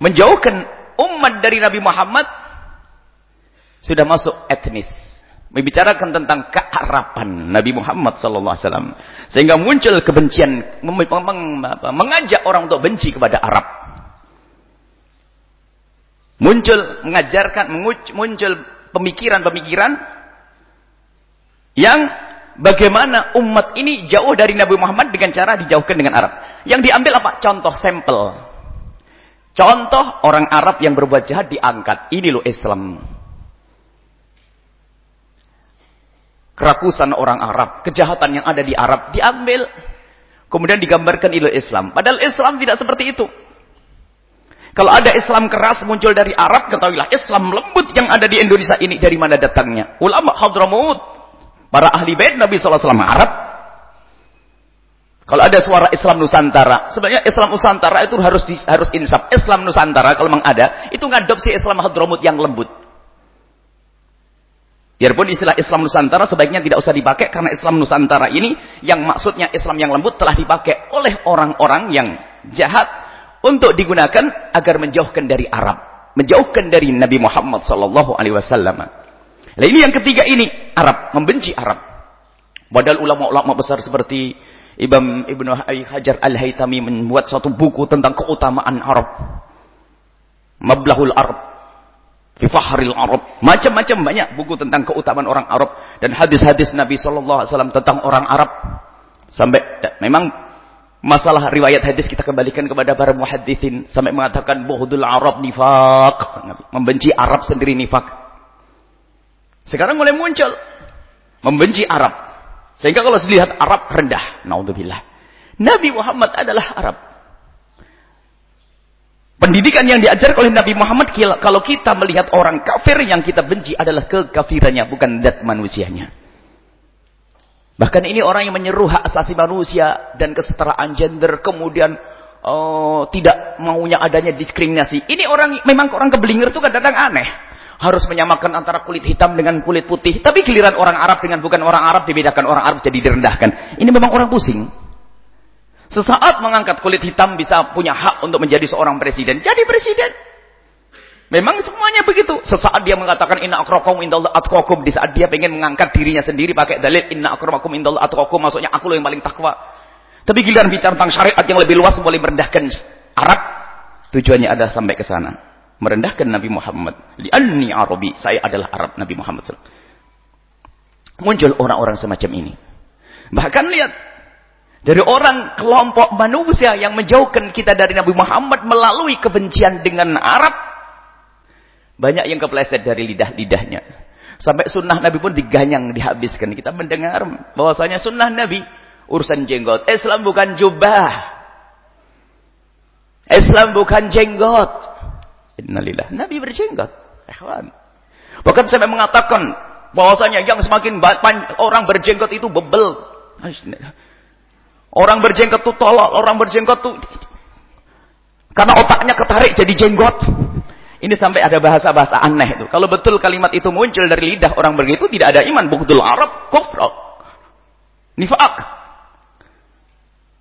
menjauhkan umat dari Nabi Muhammad sudah masuk etnis. Membicarakan tentang kearapan Nabi Muhammad sallallahu alaihi wasallam. Sehingga muncul kebencian mengajak orang untuk benci kepada Arab. Muncul mengajarkan muncul pemikiran-pemikiran yang bagaimana umat ini jauh dari Nabi Muhammad dengan cara dijauhkan dengan Arab. Yang diambil apa? contoh sampel contoh orang Arab yang berbuat jahat diangkat ini loh Islam kerakusan orang Arab, kejahatan yang ada di Arab diambil, kemudian digambarkan ilmu Islam. Padahal Islam tidak seperti itu. Kalau ada Islam keras muncul dari Arab, ketahuilah Islam lembut yang ada di Indonesia ini dari mana datangnya? Ulama Hadramut, para ahli bait Nabi SAW Arab. Kalau ada suara Islam Nusantara, sebenarnya Islam Nusantara itu harus di, harus insaf. Islam Nusantara kalau memang ada, itu ngadopsi Islam Hadramut yang lembut. Biarpun istilah Islam Nusantara sebaiknya tidak usah dipakai karena Islam Nusantara ini yang maksudnya Islam yang lembut telah dipakai oleh orang-orang yang jahat untuk digunakan agar menjauhkan dari Arab, menjauhkan dari Nabi Muhammad sallallahu alaihi wasallam. Nah, ini yang ketiga ini Arab, membenci Arab. Padahal ulama-ulama besar seperti Ibn Ibnu Hajar Al-Haytami membuat satu buku tentang keutamaan Arab. Mablahul Arab Fifahril Arab. Macam-macam banyak buku tentang keutamaan orang Arab. Dan hadis-hadis Nabi SAW tentang orang Arab. Sampai, memang masalah riwayat hadis kita kembalikan kepada para muhadithin. Sampai mengatakan, Buhdul Arab nifak. Membenci Arab sendiri nifak. Sekarang mulai muncul. Membenci Arab. Sehingga kalau dilihat Arab rendah. Naudzubillah. Nabi Muhammad adalah Arab. Pendidikan yang diajar oleh Nabi Muhammad kalau kita melihat orang kafir yang kita benci adalah kekafirannya bukan zat manusianya. Bahkan ini orang yang menyeru hak asasi manusia dan kesetaraan gender kemudian oh, tidak maunya adanya diskriminasi. Ini orang memang orang kebelinger itu kadang-kadang aneh. Harus menyamakan antara kulit hitam dengan kulit putih. Tapi giliran orang Arab dengan bukan orang Arab dibedakan orang Arab jadi direndahkan. Ini memang orang pusing. Sesaat mengangkat kulit hitam bisa punya hak untuk menjadi seorang presiden. Jadi presiden. Memang semuanya begitu. Sesaat dia mengatakan inna akramakum indallah atqakum di saat dia ingin mengangkat dirinya sendiri pakai dalil inna akramakum indallah atqakum maksudnya aku loh yang paling takwa. Tapi giliran bicara tentang syariat yang lebih luas boleh merendahkan Arab. Tujuannya adalah sampai ke sana. Merendahkan Nabi Muhammad. Li'anni Arabi. Saya adalah Arab Nabi Muhammad SAW. Muncul orang-orang semacam ini. Bahkan lihat dari orang kelompok manusia yang menjauhkan kita dari Nabi Muhammad melalui kebencian dengan Arab. Banyak yang kepleset dari lidah-lidahnya. Sampai sunnah Nabi pun diganyang, dihabiskan. Kita mendengar bahwasanya sunnah Nabi urusan jenggot. Islam bukan jubah. Islam bukan jenggot. Innalillah. Nabi berjenggot. Ikhwan. Bahkan sampai mengatakan bahwasanya yang semakin orang berjenggot itu bebel. Orang berjenggot tuh tolol, orang berjenggot tuh karena otaknya ketarik jadi jenggot. Ini sampai ada bahasa-bahasa aneh itu. Kalau betul kalimat itu muncul dari lidah orang begitu, tidak ada iman. Buktul Arab, kufra. Nifak.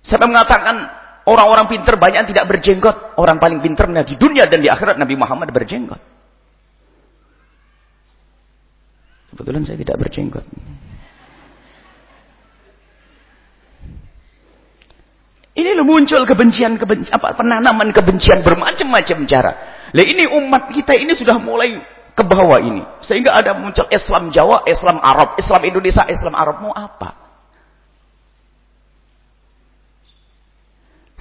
Sampai mengatakan orang-orang pintar banyak tidak berjenggot. Orang paling pintarnya di dunia dan di akhirat Nabi Muhammad berjenggot. Kebetulan saya tidak berjenggot. Ini loh muncul kebencian, kebencian apa penanaman kebencian bermacam-macam cara. Lah ini umat kita ini sudah mulai ke bawah ini. Sehingga ada muncul Islam Jawa, Islam Arab, Islam Indonesia, Islam Arab mau apa?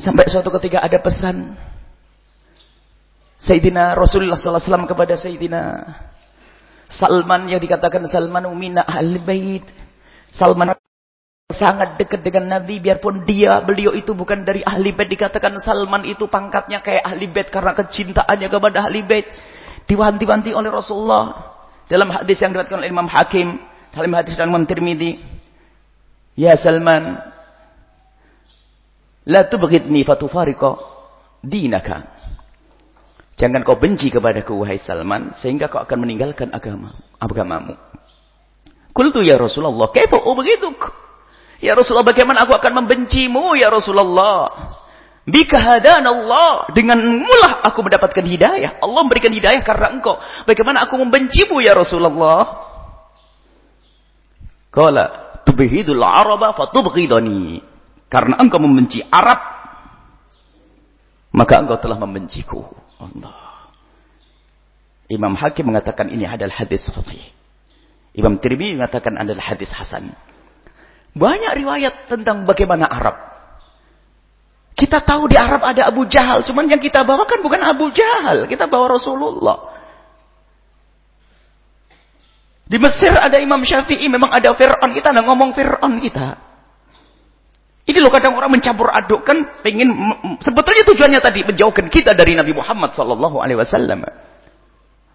Sampai suatu ketika ada pesan Sayyidina Rasulullah SAW kepada Sayyidina Salman yang dikatakan Salman umina ahli bait. Salman sangat dekat dengan Nabi biarpun dia beliau itu bukan dari ahli bait. Dikatakan Salman itu pangkatnya kayak ahli bait karena kecintaannya kepada ahli bait. Diwanti-wanti oleh Rasulullah. Dalam hadis yang diriwayatkan oleh Imam Hakim dalam hadis dan Imam Tirmidzi ya Salman la tubghidni fatufariqa dinaka jangan kau benci kepadaku wahai Salman sehingga kau akan meninggalkan agama agamamu Qultu ya Rasulullah kaifa begitu Ya Rasulullah bagaimana aku akan membencimu ya Rasulullah. Bika Allah. Dengan mulah aku mendapatkan hidayah. Allah memberikan hidayah karena engkau. Bagaimana aku membencimu ya Rasulullah? Kala tubhidul araba fatubghidani. Karena engkau membenci Arab, maka engkau telah membenciku. Allah. Imam Hakim mengatakan ini adalah hadis sahih. Imam Tirmidzi mengatakan adalah hadis hasan. Banyak riwayat tentang bagaimana Arab. Kita tahu di Arab ada Abu Jahal, cuman yang kita bawakan bukan Abu Jahal, kita bawa Rasulullah. Di Mesir ada Imam Syafi'i, memang ada Fir'aun. Kita ada ngomong Fir'aun kita. Loh kadang orang mencampur adukkan, pengen sebetulnya tujuannya tadi menjauhkan kita dari Nabi Muhammad sallallahu alaihi wasallam.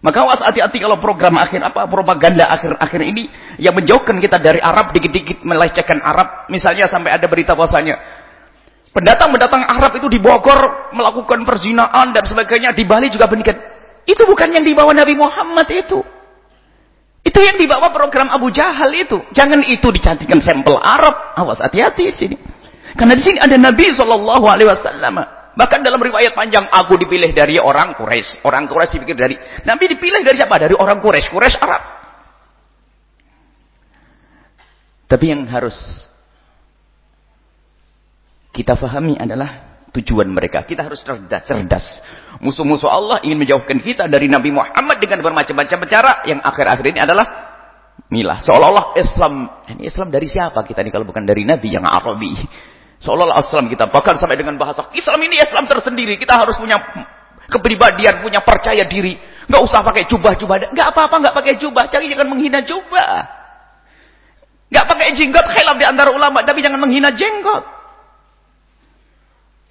Maka awas hati-hati kalau program akhir apa propaganda akhir-akhir ini yang menjauhkan kita dari Arab dikit-dikit melecehkan Arab, misalnya sampai ada berita bahwasanya pendatang-pendatang Arab itu di Bogor melakukan perzinaan dan sebagainya, di Bali juga demikian. Itu bukan yang dibawa Nabi Muhammad itu. Itu yang dibawa program Abu Jahal itu. Jangan itu dicantikan sampel Arab. Awas hati-hati di sini. Karena di sini ada Nabi Shallallahu Alaihi Wasallam. Bahkan dalam riwayat panjang, aku dipilih dari orang Quraisy. Orang Quraisy dipikir dari Nabi dipilih dari siapa? Dari orang Quraisy. Quraisy Arab. Tapi yang harus kita fahami adalah tujuan mereka. Kita harus cerdas. cerdas. Musuh-musuh Allah ingin menjauhkan kita dari Nabi Muhammad dengan bermacam-macam cara. Yang akhir-akhir ini adalah milah. Seolah-olah Islam. Ini Islam dari siapa kita ini kalau bukan dari Nabi yang Arabi. Seolah-olah Islam kita. Bahkan sampai dengan bahasa Islam ini Islam tersendiri. Kita harus punya kepribadian, punya percaya diri. Nggak usah pakai jubah-jubah. Nggak apa-apa nggak pakai jubah. Jangan jangan menghina jubah. Nggak pakai jenggot. Khilaf di antara ulama. Tapi jangan menghina jenggot.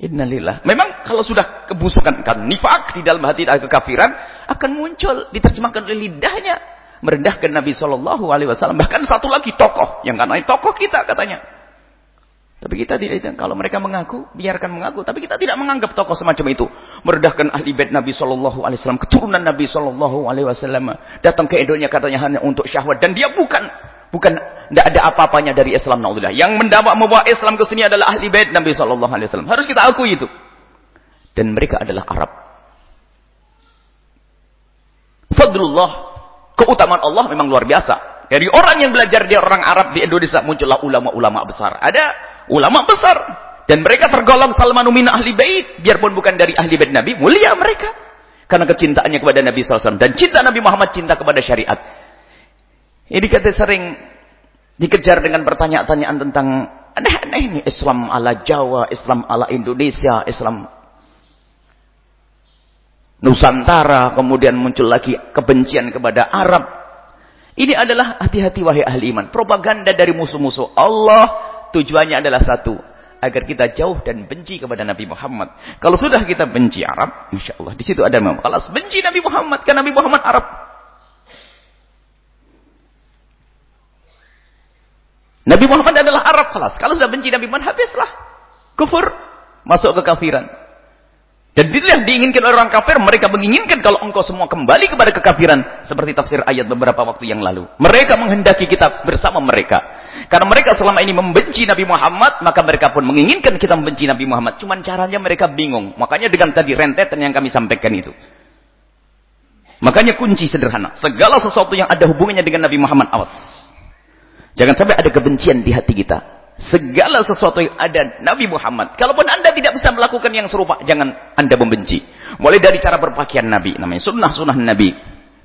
Innalillah. Memang kalau sudah kebusukan kan nifak di dalam hati kekafiran akan muncul diterjemahkan oleh lidahnya merendahkan Nabi Shallallahu Alaihi Wasallam. Bahkan satu lagi tokoh yang katanya tokoh kita katanya. Tapi kita tidak kalau mereka mengaku biarkan mengaku. Tapi kita tidak menganggap tokoh semacam itu merendahkan ahli bait Nabi Wasallam keturunan Nabi Shallallahu Alaihi datang ke Edonya katanya hanya untuk syahwat dan dia bukan Bukan tidak ada apa-apanya dari Islam naudzubillah. Yang mendapat membawa Islam ke sini adalah ahli bait Nabi wasallam. Harus kita akui itu. Dan mereka adalah Arab. Fadlullah, keutamaan Allah memang luar biasa. Dari orang yang belajar dia orang Arab di Indonesia muncullah ulama-ulama besar. Ada ulama besar dan mereka tergolong salmanu min ahli bait biarpun bukan dari ahli bait Nabi, mulia mereka karena kecintaannya kepada Nabi SAW dan cinta Nabi Muhammad cinta kepada syariat. Ini kata sering dikejar dengan pertanyaan-pertanyaan tentang aneh-aneh ini. Islam ala Jawa, Islam ala Indonesia, Islam Nusantara, kemudian muncul lagi kebencian kepada Arab. Ini adalah hati-hati wahai ahli iman. Propaganda dari musuh-musuh Allah tujuannya adalah satu. Agar kita jauh dan benci kepada Nabi Muhammad. Kalau sudah kita benci Arab, Masya Allah. Di situ ada memang. Kalau benci Nabi Muhammad, kan Nabi Muhammad Arab. Nabi Muhammad adalah Arab kelas. Kalau sudah benci Nabi Muhammad, habislah. Kufur. Masuk ke kafiran. Dan itu yang diinginkan oleh orang kafir. Mereka menginginkan kalau engkau semua kembali kepada kekafiran. Seperti tafsir ayat beberapa waktu yang lalu. Mereka menghendaki kita bersama mereka. Karena mereka selama ini membenci Nabi Muhammad. Maka mereka pun menginginkan kita membenci Nabi Muhammad. Cuman caranya mereka bingung. Makanya dengan tadi rentetan yang kami sampaikan itu. Makanya kunci sederhana. Segala sesuatu yang ada hubungannya dengan Nabi Muhammad. Awas. Jangan sampai ada kebencian di hati kita. Segala sesuatu yang ada Nabi Muhammad. Kalaupun anda tidak bisa melakukan yang serupa, jangan anda membenci. Mulai dari cara berpakaian Nabi. Namanya sunnah-sunnah Nabi.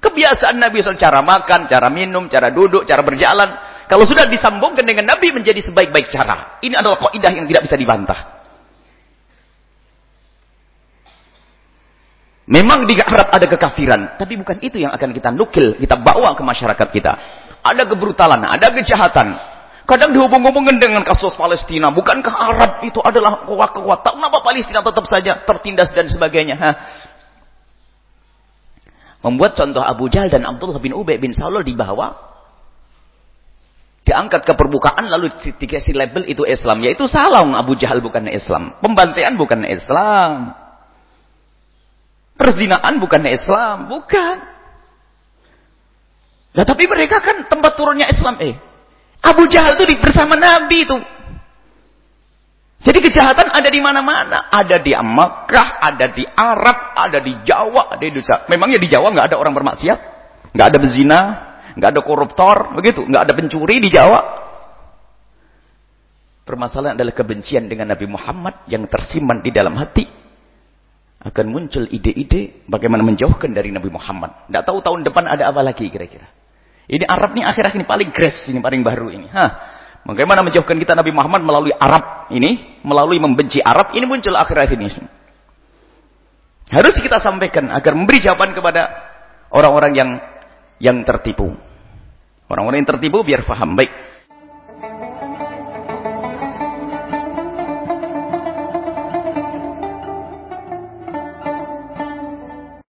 Kebiasaan Nabi soal cara makan, cara minum, cara duduk, cara berjalan. Kalau sudah disambungkan dengan Nabi menjadi sebaik-baik cara. Ini adalah kaidah yang tidak bisa dibantah. Memang di Arab ada kekafiran, tapi bukan itu yang akan kita nukil, kita bawa ke masyarakat kita. Ada kebrutalan, ada kejahatan. Kadang dihubung-hubungkan dengan kasus Palestina. Bukankah Arab itu adalah kuat-kuat? Tak kenapa Palestina tetap saja tertindas dan sebagainya? Ha? Membuat contoh Abu Jahal dan Abdullah bin Ubay bin Salul dibawa. Diangkat ke permukaan lalu dikasih label itu Islam. Yaitu salah Abu Jahal bukan Islam. Pembantaian bukan Islam. Perzinaan bukan Islam. Bukan. Nah, tapi mereka kan tempat turunnya Islam. Eh, Abu Jahal itu bersama Nabi itu. Jadi kejahatan ada di mana-mana. Ada di Makkah, ada di Arab, ada di Jawa, ada di Indonesia. Memangnya di Jawa nggak ada orang bermaksiat? Nggak ada bezina? Nggak ada koruptor? Begitu? Nggak ada pencuri di Jawa? Permasalahan adalah kebencian dengan Nabi Muhammad yang tersimpan di dalam hati. Akan muncul ide-ide bagaimana menjauhkan dari Nabi Muhammad. Tidak tahu tahun depan ada apa lagi kira-kira. Ini Arab ini akhir-akhir ini paling gres, ini paling baru ini. Hah. Bagaimana menjauhkan kita Nabi Muhammad melalui Arab ini, melalui membenci Arab, ini muncul akhir-akhir ini. Harus kita sampaikan agar memberi jawaban kepada orang-orang yang yang tertipu. Orang-orang yang tertipu biar faham. Baik.